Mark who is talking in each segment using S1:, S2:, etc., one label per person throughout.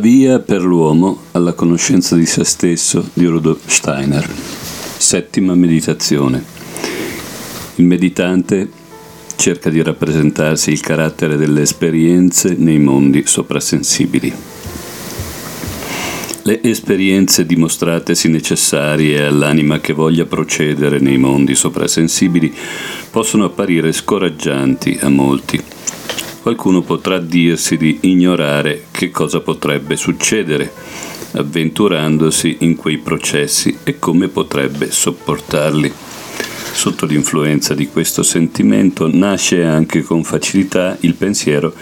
S1: Via per l'uomo alla conoscenza di se stesso di Rudolf Steiner. Settima meditazione. Il meditante cerca di rappresentarsi il carattere delle esperienze nei mondi soprasensibili. Le esperienze dimostratesi necessarie all'anima che voglia procedere nei mondi soprasensibili possono apparire scoraggianti a molti qualcuno potrà dirsi di ignorare che cosa potrebbe succedere avventurandosi in quei processi e come potrebbe sopportarli. Sotto l'influenza di questo sentimento nasce anche con facilità il pensiero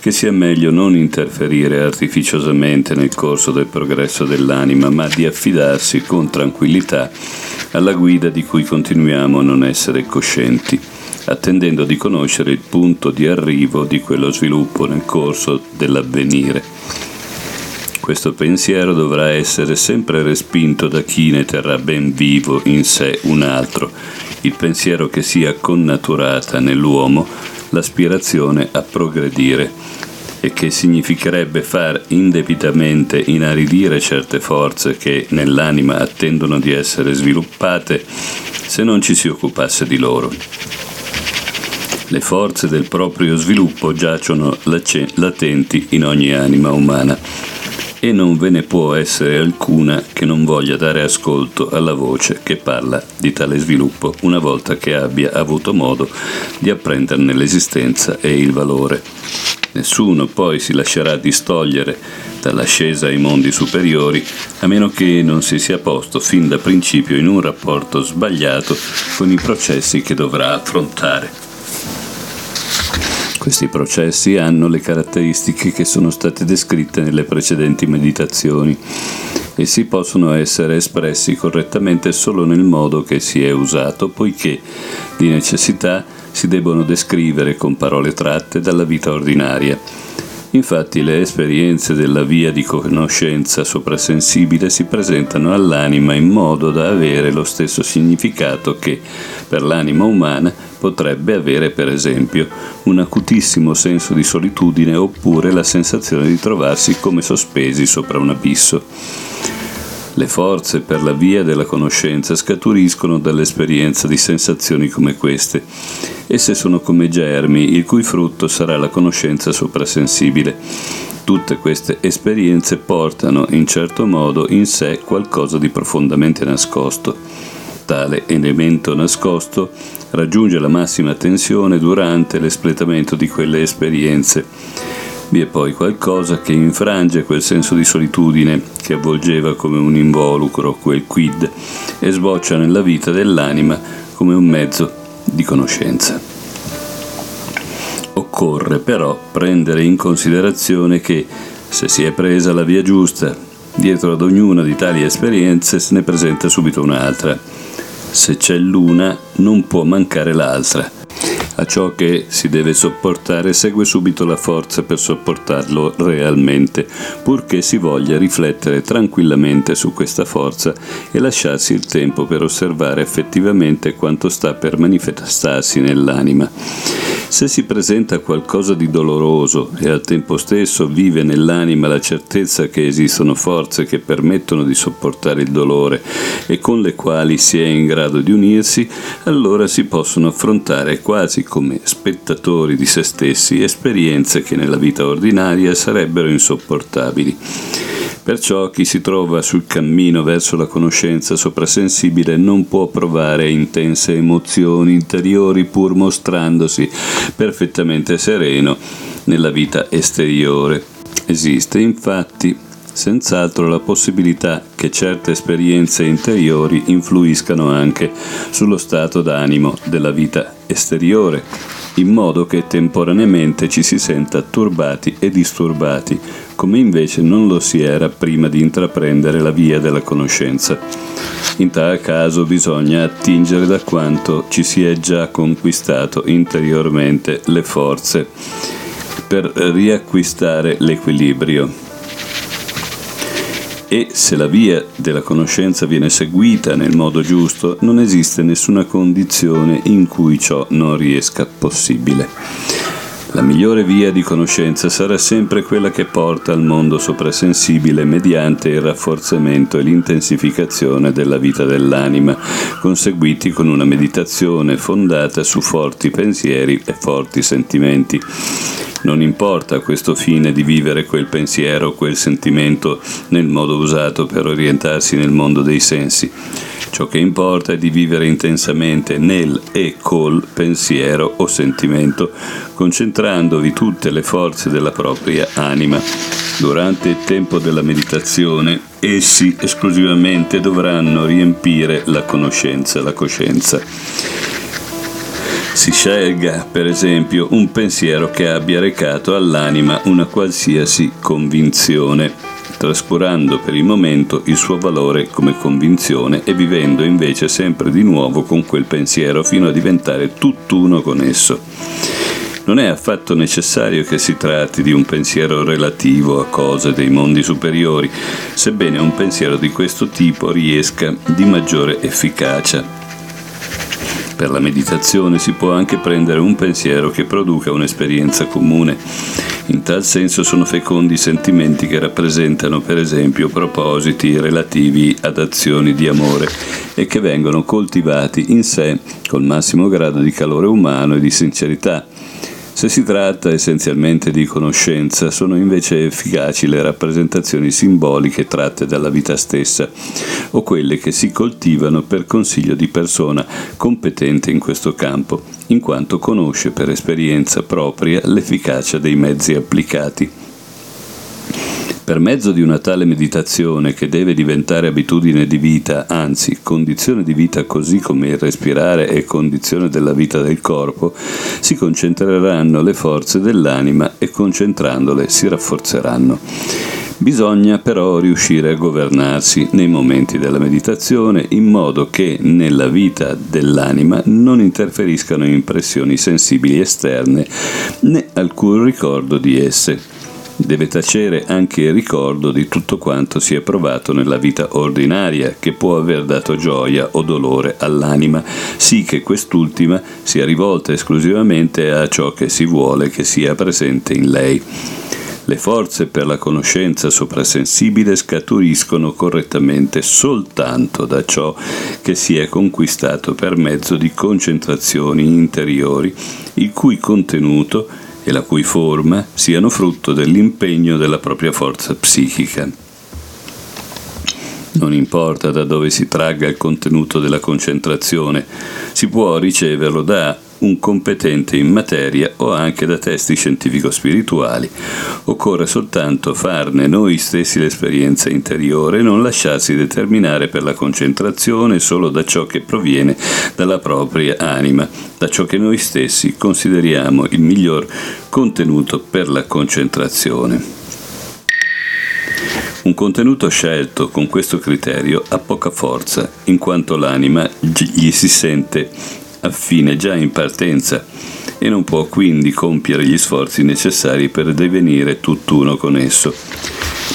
S1: che sia meglio non interferire artificiosamente nel corso del progresso dell'anima, ma di affidarsi con tranquillità alla guida di cui continuiamo a non essere coscienti attendendo di conoscere il punto di arrivo di quello sviluppo nel corso dell'avvenire. Questo pensiero dovrà essere sempre respinto da chi ne terrà ben vivo in sé un altro, il pensiero che sia connaturata nell'uomo l'aspirazione a progredire e che significherebbe far indebitamente inaridire certe forze che nell'anima attendono di essere sviluppate se non ci si occupasse di loro. Le forze del proprio sviluppo giacciono latenti in ogni anima umana e non ve ne può essere alcuna che non voglia dare ascolto alla voce che parla di tale sviluppo una volta che abbia avuto modo di apprenderne l'esistenza e il valore. Nessuno poi si lascerà distogliere dall'ascesa ai mondi superiori a meno che non si sia posto fin da principio in un rapporto sbagliato con i processi che dovrà affrontare. Questi processi hanno le caratteristiche che sono state descritte nelle precedenti meditazioni. Essi possono essere espressi correttamente solo nel modo che si è usato, poiché di necessità si debbono descrivere con parole tratte dalla vita ordinaria. Infatti le esperienze della via di conoscenza soprasensibile si presentano all'anima in modo da avere lo stesso significato che per l'anima umana potrebbe avere per esempio un acutissimo senso di solitudine oppure la sensazione di trovarsi come sospesi sopra un abisso. Le forze per la via della conoscenza scaturiscono dall'esperienza di sensazioni come queste. Esse sono come germi, il cui frutto sarà la conoscenza soprasensibile. Tutte queste esperienze portano in certo modo in sé qualcosa di profondamente nascosto tale elemento nascosto raggiunge la massima tensione durante l'espletamento di quelle esperienze. Vi è poi qualcosa che infrange quel senso di solitudine che avvolgeva come un involucro quel quid e sboccia nella vita dell'anima come un mezzo di conoscenza. Occorre però prendere in considerazione che se si è presa la via giusta, dietro ad ognuna di tali esperienze se ne presenta subito un'altra se c'è l'una non può mancare l'altra. A ciò che si deve sopportare segue subito la forza per sopportarlo realmente, purché si voglia riflettere tranquillamente su questa forza e lasciarsi il tempo per osservare effettivamente quanto sta per manifestarsi nell'anima. Se si presenta qualcosa di doloroso e al tempo stesso vive nell'anima la certezza che esistono forze che permettono di sopportare il dolore e con le quali si è in grado di unirsi, allora si possono affrontare quasi come spettatori di se stessi esperienze che nella vita ordinaria sarebbero insopportabili. Perciò chi si trova sul cammino verso la conoscenza soprasensibile non può provare intense emozioni interiori pur mostrandosi perfettamente sereno nella vita esteriore. Esiste infatti senz'altro la possibilità che certe esperienze interiori influiscano anche sullo stato d'animo della vita esteriore, in modo che temporaneamente ci si senta turbati e disturbati, come invece non lo si era prima di intraprendere la via della conoscenza. In tal caso bisogna attingere da quanto ci si è già conquistato interiormente le forze per riacquistare l'equilibrio e se la via della conoscenza viene seguita nel modo giusto, non esiste nessuna condizione in cui ciò non riesca possibile. La migliore via di conoscenza sarà sempre quella che porta al mondo soprasensibile mediante il rafforzamento e l'intensificazione della vita dell'anima, conseguiti con una meditazione fondata su forti pensieri e forti sentimenti. Non importa questo fine di vivere quel pensiero quel sentimento nel modo usato per orientarsi nel mondo dei sensi. Ciò che importa è di vivere intensamente nel e col pensiero o sentimento, concentrandovi tutte le forze della propria anima. Durante il tempo della meditazione, essi esclusivamente dovranno riempire la conoscenza, la coscienza. Si scelga, per esempio, un pensiero che abbia recato all'anima una qualsiasi convinzione, trascurando per il momento il suo valore come convinzione e vivendo invece sempre di nuovo con quel pensiero fino a diventare tutt'uno con esso. Non è affatto necessario che si tratti di un pensiero relativo a cose dei mondi superiori, sebbene un pensiero di questo tipo riesca di maggiore efficacia per la meditazione si può anche prendere un pensiero che produca un'esperienza comune. In tal senso sono fecondi sentimenti che rappresentano per esempio propositi relativi ad azioni di amore e che vengono coltivati in sé col massimo grado di calore umano e di sincerità se si tratta essenzialmente di conoscenza, sono invece efficaci le rappresentazioni simboliche tratte dalla vita stessa o quelle che si coltivano per consiglio di persona competente in questo campo, in quanto conosce per esperienza propria l'efficacia dei mezzi applicati. Per mezzo di una tale meditazione che deve diventare abitudine di vita, anzi condizione di vita così come il respirare è condizione della vita del corpo, si concentreranno le forze dell'anima e concentrandole si rafforzeranno. Bisogna però riuscire a governarsi nei momenti della meditazione in modo che nella vita dell'anima non interferiscano impressioni sensibili esterne né alcun ricordo di esse deve tacere anche il ricordo di tutto quanto si è provato nella vita ordinaria che può aver dato gioia o dolore all'anima, sì che quest'ultima sia rivolta esclusivamente a ciò che si vuole che sia presente in lei. Le forze per la conoscenza soprasensibile scaturiscono correttamente soltanto da ciò che si è conquistato per mezzo di concentrazioni interiori, il cui contenuto è e la cui forma siano frutto dell'impegno della propria forza psichica. Non importa da dove si tragga il contenuto della concentrazione, si può riceverlo da un competente in materia o anche da testi scientifico-spirituali. Occorre soltanto farne noi stessi l'esperienza interiore e non lasciarsi determinare per la concentrazione solo da ciò che proviene dalla propria anima, da ciò che noi stessi consideriamo il miglior contenuto per la concentrazione. Un contenuto scelto con questo criterio ha poca forza, in quanto l'anima gli si sente affine già in partenza e non può quindi compiere gli sforzi necessari per divenire tutt'uno con esso.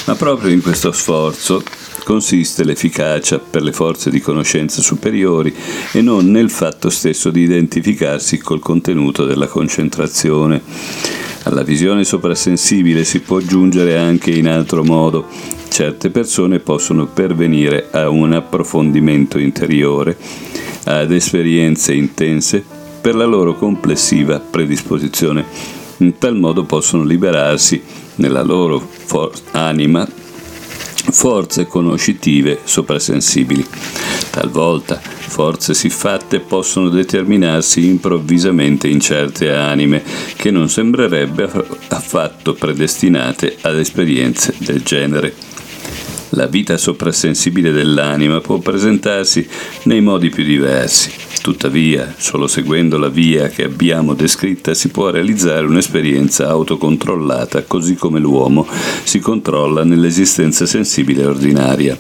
S1: Ma proprio in questo sforzo consiste l'efficacia per le forze di conoscenza superiori e non nel fatto stesso di identificarsi col contenuto della concentrazione. Alla visione soprasensibile si può giungere anche in altro modo. Certe persone possono pervenire a un approfondimento interiore ad esperienze intense per la loro complessiva predisposizione. In tal modo possono liberarsi nella loro for- anima forze conoscitive soprasensibili. Talvolta forze siffatte possono determinarsi improvvisamente in certe anime che non sembrerebbe affatto predestinate ad esperienze del genere. La vita soprassensibile dell'anima può presentarsi nei modi più diversi. Tuttavia, solo seguendo la via che abbiamo descritta si può realizzare un'esperienza autocontrollata, così come l'uomo si controlla nell'esistenza sensibile ordinaria.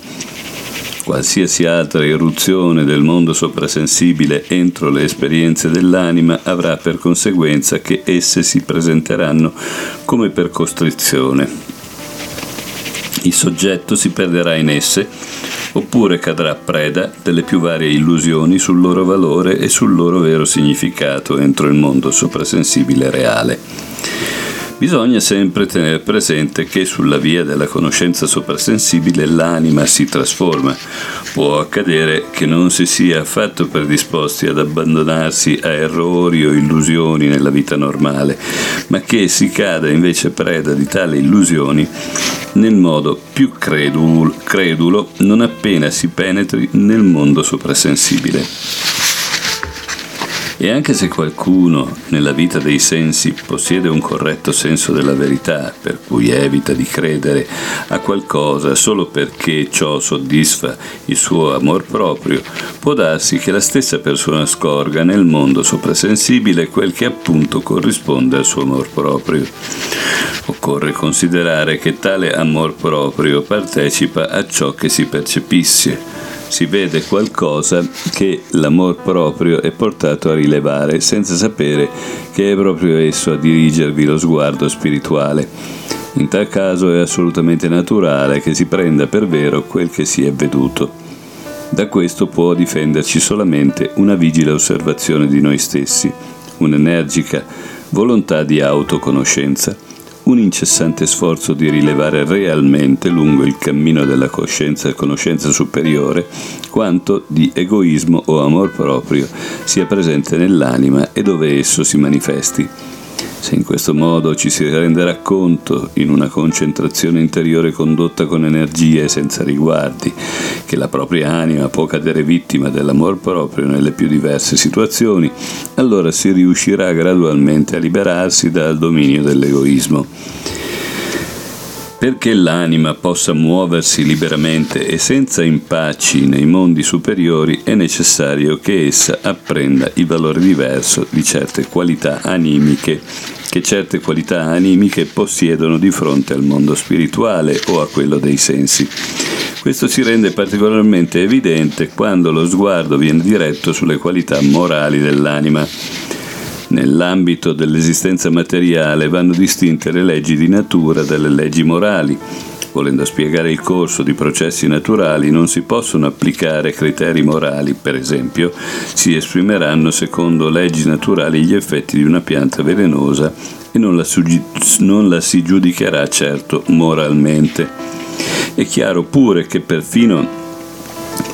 S1: Qualsiasi altra irruzione del mondo soprasensibile entro le esperienze dell'anima avrà per conseguenza che esse si presenteranno come per costrizione, il soggetto si perderà in esse oppure cadrà preda delle più varie illusioni sul loro valore e sul loro vero significato entro il mondo soprasensibile reale. Bisogna sempre tenere presente che sulla via della conoscenza soprasensibile l'anima si trasforma. Può accadere che non si sia affatto predisposti ad abbandonarsi a errori o illusioni nella vita normale, ma che si cada invece preda di tali illusioni nel modo più credulo, non appena si penetri nel mondo soprasensibile. E anche se qualcuno nella vita dei sensi possiede un corretto senso della verità, per cui evita di credere a qualcosa solo perché ciò soddisfa il suo amor proprio, può darsi che la stessa persona scorga nel mondo soprasensibile quel che appunto corrisponde al suo amor proprio. Occorre considerare che tale amor proprio partecipa a ciò che si percepisce si vede qualcosa che l'amor proprio è portato a rilevare senza sapere che è proprio esso a dirigervi lo sguardo spirituale. In tal caso è assolutamente naturale che si prenda per vero quel che si è veduto. Da questo può difenderci solamente una vigile osservazione di noi stessi, un'energica volontà di autoconoscenza un incessante sforzo di rilevare realmente lungo il cammino della coscienza e conoscenza superiore quanto di egoismo o amor proprio sia presente nell'anima e dove esso si manifesti. Se in questo modo ci si renderà conto, in una concentrazione interiore condotta con energia e senza riguardi, che la propria anima può cadere vittima dell'amor proprio nelle più diverse situazioni, allora si riuscirà gradualmente a liberarsi dal dominio dell'egoismo. Perché l'anima possa muoversi liberamente e senza impacci nei mondi superiori è necessario che essa apprenda il valore diverso di certe qualità animiche che certe qualità animiche possiedono di fronte al mondo spirituale o a quello dei sensi. Questo si rende particolarmente evidente quando lo sguardo viene diretto sulle qualità morali dell'anima. Nell'ambito dell'esistenza materiale vanno distinte le leggi di natura dalle leggi morali. Volendo spiegare il corso di processi naturali non si possono applicare criteri morali, per esempio si esprimeranno secondo leggi naturali gli effetti di una pianta velenosa e non la, non la si giudicherà certo moralmente. È chiaro pure che perfino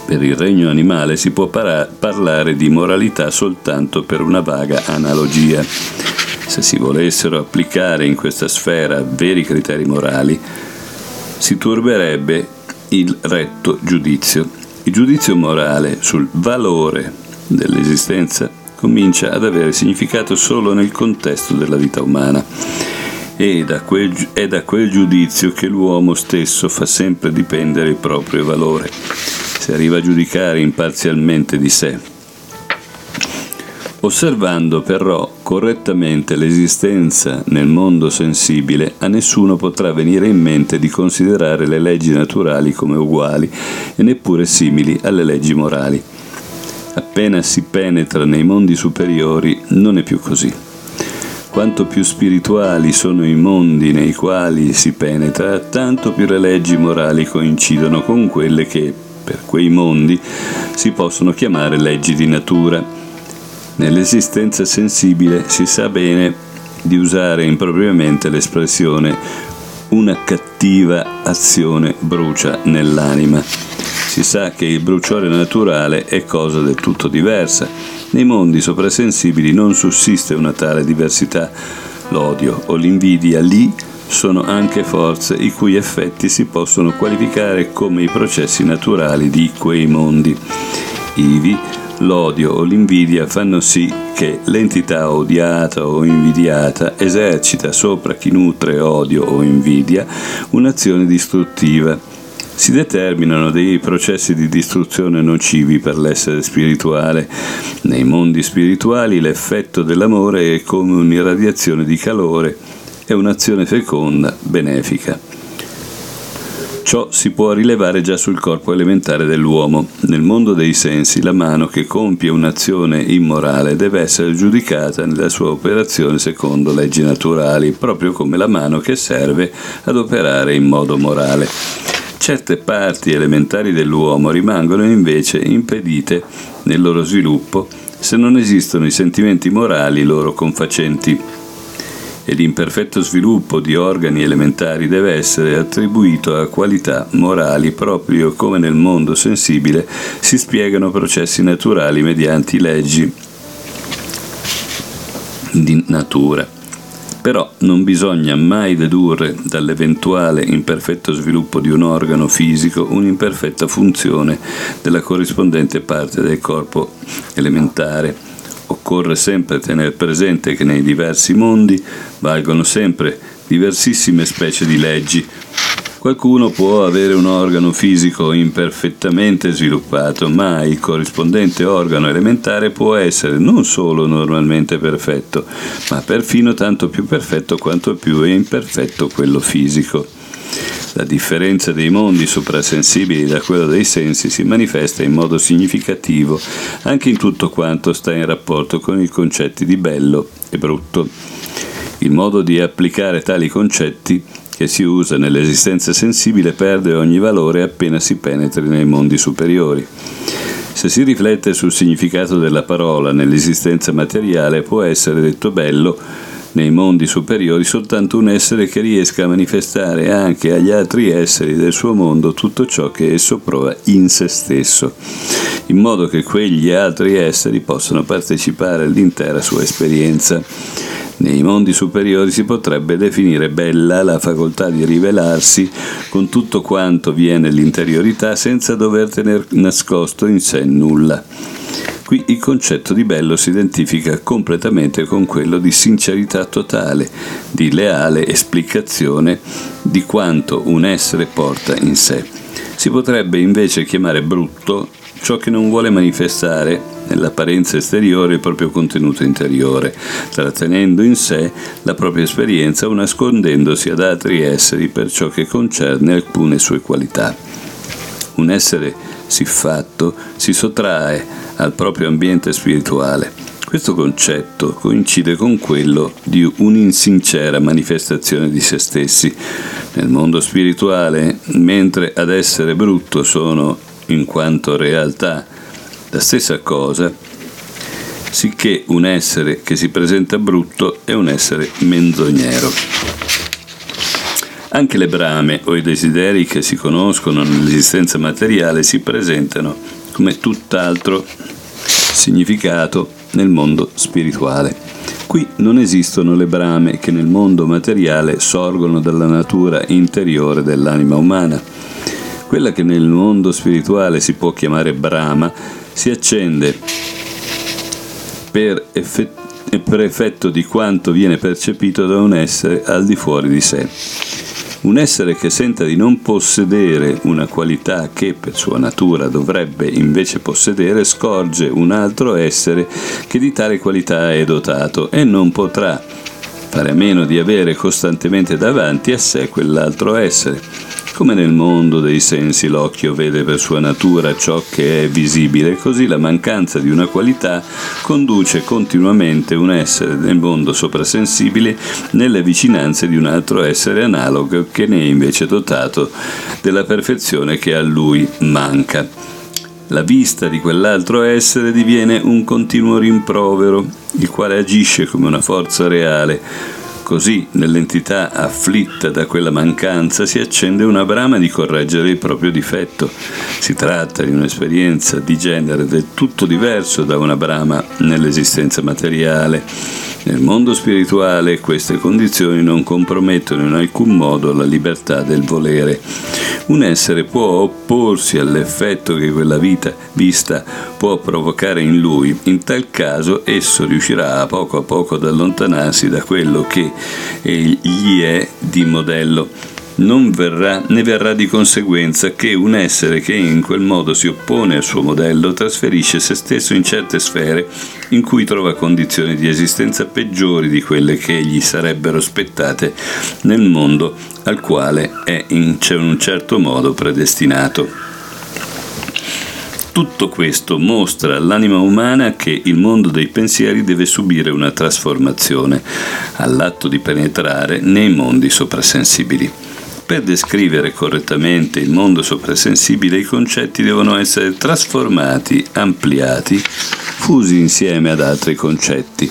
S1: per il regno animale si può para- parlare di moralità soltanto per una vaga analogia. Se si volessero applicare in questa sfera veri criteri morali, si turberebbe il retto giudizio. Il giudizio morale sul valore dell'esistenza comincia ad avere significato solo nel contesto della vita umana. E da quel, è da quel giudizio che l'uomo stesso fa sempre dipendere il proprio valore si arriva a giudicare imparzialmente di sé. Osservando però correttamente l'esistenza nel mondo sensibile, a nessuno potrà venire in mente di considerare le leggi naturali come uguali e neppure simili alle leggi morali. Appena si penetra nei mondi superiori non è più così. Quanto più spirituali sono i mondi nei quali si penetra, tanto più le leggi morali coincidono con quelle che, per quei mondi si possono chiamare leggi di natura. Nell'esistenza sensibile si sa bene di usare impropriamente l'espressione una cattiva azione brucia nell'anima. Si sa che il bruciore naturale è cosa del tutto diversa. Nei mondi soprasensibili non sussiste una tale diversità. L'odio o l'invidia lì sono anche forze i cui effetti si possono qualificare come i processi naturali di quei mondi. Ivi, l'odio o l'invidia fanno sì che l'entità odiata o invidiata esercita sopra chi nutre odio o invidia un'azione distruttiva. Si determinano dei processi di distruzione nocivi per l'essere spirituale. Nei mondi spirituali l'effetto dell'amore è come un'irradiazione di calore è un'azione feconda, benefica. Ciò si può rilevare già sul corpo elementare dell'uomo. Nel mondo dei sensi, la mano che compie un'azione immorale deve essere giudicata nella sua operazione secondo leggi naturali, proprio come la mano che serve ad operare in modo morale. Certe parti elementari dell'uomo rimangono invece impedite nel loro sviluppo se non esistono i sentimenti morali loro confacenti e l'imperfetto sviluppo di organi elementari deve essere attribuito a qualità morali proprio come nel mondo sensibile si spiegano processi naturali mediante leggi di natura. Però non bisogna mai dedurre dall'eventuale imperfetto sviluppo di un organo fisico un'imperfetta funzione della corrispondente parte del corpo elementare occorre sempre tenere presente che nei diversi mondi valgono sempre diversissime specie di leggi. Qualcuno può avere un organo fisico imperfettamente sviluppato, ma il corrispondente organo elementare può essere non solo normalmente perfetto, ma perfino tanto più perfetto quanto più è imperfetto quello fisico. La differenza dei mondi soprasensibili da quello dei sensi si manifesta in modo significativo anche in tutto quanto sta in rapporto con i concetti di bello e brutto. Il modo di applicare tali concetti che si usa nell'esistenza sensibile perde ogni valore appena si penetri nei mondi superiori. Se si riflette sul significato della parola nell'esistenza materiale può essere detto bello nei mondi superiori soltanto un essere che riesca a manifestare anche agli altri esseri del suo mondo tutto ciò che esso prova in se stesso, in modo che quegli altri esseri possano partecipare all'intera sua esperienza. Nei mondi superiori si potrebbe definire bella la facoltà di rivelarsi con tutto quanto viene l'interiorità senza dover tenere nascosto in sé nulla. Qui il concetto di bello si identifica completamente con quello di sincerità totale, di leale esplicazione di quanto un essere porta in sé. Si potrebbe invece chiamare brutto ciò che non vuole manifestare nell'apparenza esteriore il proprio contenuto interiore, trattenendo in sé la propria esperienza o nascondendosi ad altri esseri per ciò che concerne alcune sue qualità. Un essere siffatto si sottrae al proprio ambiente spirituale. Questo concetto coincide con quello di un'insincera manifestazione di se stessi. Nel mondo spirituale, mentre ad essere brutto sono, in quanto realtà, la stessa cosa, sicché un essere che si presenta brutto è un essere menzognero. Anche le brame o i desideri che si conoscono nell'esistenza materiale si presentano come tutt'altro significato nel mondo spirituale. Qui non esistono le brame che nel mondo materiale sorgono dalla natura interiore dell'anima umana. Quella che nel mondo spirituale si può chiamare brama si accende per, effett- per effetto di quanto viene percepito da un essere al di fuori di sé. Un essere che senta di non possedere una qualità che per sua natura dovrebbe invece possedere scorge un altro essere che di tale qualità è dotato e non potrà fare a meno di avere costantemente davanti a sé quell'altro essere. Come nel mondo dei sensi l'occhio vede per sua natura ciò che è visibile, così la mancanza di una qualità conduce continuamente un essere nel mondo soprasensibile nelle vicinanze di un altro essere analogo che ne è invece dotato della perfezione che a lui manca. La vista di quell'altro essere diviene un continuo rimprovero, il quale agisce come una forza reale, Così, nell'entità afflitta da quella mancanza, si accende una brama di correggere il proprio difetto. Si tratta di un'esperienza di genere del tutto diverso da una brama nell'esistenza materiale. Nel mondo spirituale queste condizioni non compromettono in alcun modo la libertà del volere. Un essere può opporsi all'effetto che quella vita vista può provocare in lui. In tal caso esso riuscirà a poco a poco ad allontanarsi da quello che gli è di modello non verrà, ne verrà di conseguenza che un essere che in quel modo si oppone al suo modello trasferisce se stesso in certe sfere in cui trova condizioni di esistenza peggiori di quelle che gli sarebbero spettate nel mondo al quale è in un certo modo predestinato. Tutto questo mostra all'anima umana che il mondo dei pensieri deve subire una trasformazione all'atto di penetrare nei mondi soprasensibili. Per descrivere correttamente il mondo soprasensibile i concetti devono essere trasformati, ampliati, fusi insieme ad altri concetti.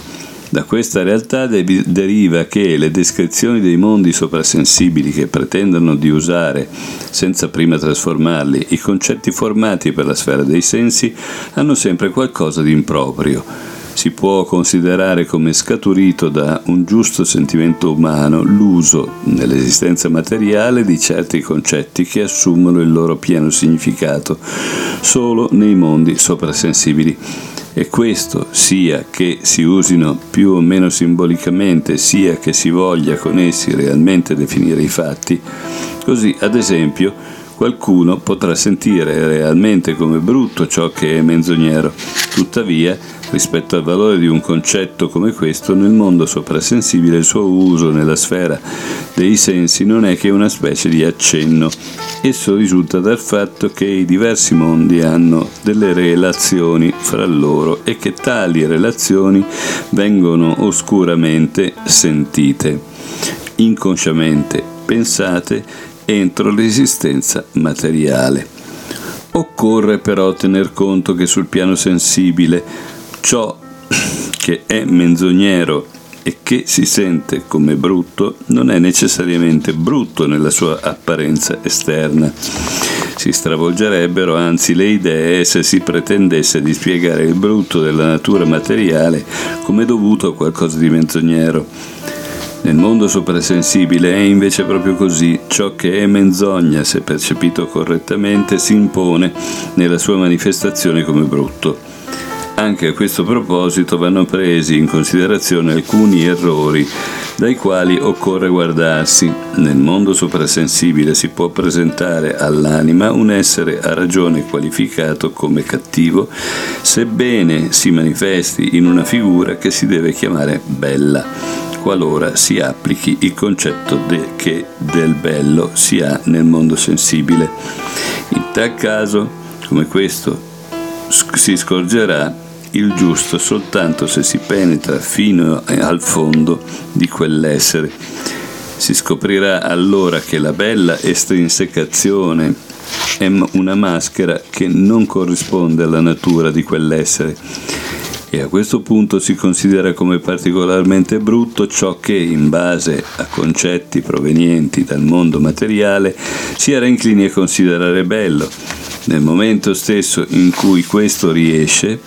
S1: Da questa realtà deriva che le descrizioni dei mondi soprasensibili che pretendono di usare, senza prima trasformarli, i concetti formati per la sfera dei sensi hanno sempre qualcosa di improprio. Si può considerare come scaturito da un giusto sentimento umano l'uso nell'esistenza materiale di certi concetti che assumono il loro pieno significato solo nei mondi soprasensibili. E questo sia che si usino più o meno simbolicamente, sia che si voglia con essi realmente definire i fatti, così ad esempio qualcuno potrà sentire realmente come brutto ciò che è menzognero, tuttavia rispetto al valore di un concetto come questo, nel mondo soprasensibile il suo uso nella sfera dei sensi non è che una specie di accenno. Esso risulta dal fatto che i diversi mondi hanno delle relazioni fra loro e che tali relazioni vengono oscuramente sentite, inconsciamente pensate entro l'esistenza materiale. Occorre però tener conto che sul piano sensibile ciò che è menzognero e che si sente come brutto non è necessariamente brutto nella sua apparenza esterna. Si stravolgerebbero anzi le idee se si pretendesse di spiegare il brutto della natura materiale come dovuto a qualcosa di menzognero. Nel mondo soprasensibile è invece proprio così, ciò che è menzogna, se percepito correttamente, si impone nella sua manifestazione come brutto. Anche a questo proposito vanno presi in considerazione alcuni errori dai quali occorre guardarsi. Nel mondo soprasensibile si può presentare all'anima un essere a ragione qualificato come cattivo, sebbene si manifesti in una figura che si deve chiamare bella, qualora si applichi il concetto de che del bello si ha nel mondo sensibile. In tal caso, come questo si scorgerà il giusto soltanto se si penetra fino al fondo di quell'essere. Si scoprirà allora che la bella estrinsecazione è una maschera che non corrisponde alla natura di quell'essere e a questo punto si considera come particolarmente brutto ciò che, in base a concetti provenienti dal mondo materiale, si era inclini a considerare bello. Nel momento stesso in cui questo riesce,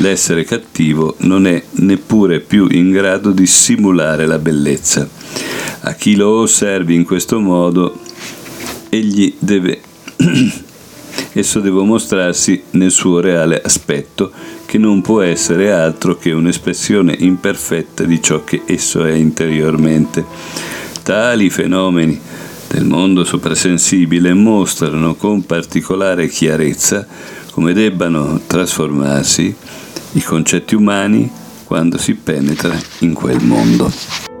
S1: l'essere cattivo non è neppure più in grado di simulare la bellezza. A chi lo osservi in questo modo, egli deve, esso deve mostrarsi nel suo reale aspetto, che non può essere altro che un'espressione imperfetta di ciò che esso è interiormente. Tali fenomeni del mondo soprasensibile mostrano con particolare chiarezza come debbano trasformarsi i concetti umani quando si penetra in quel mondo.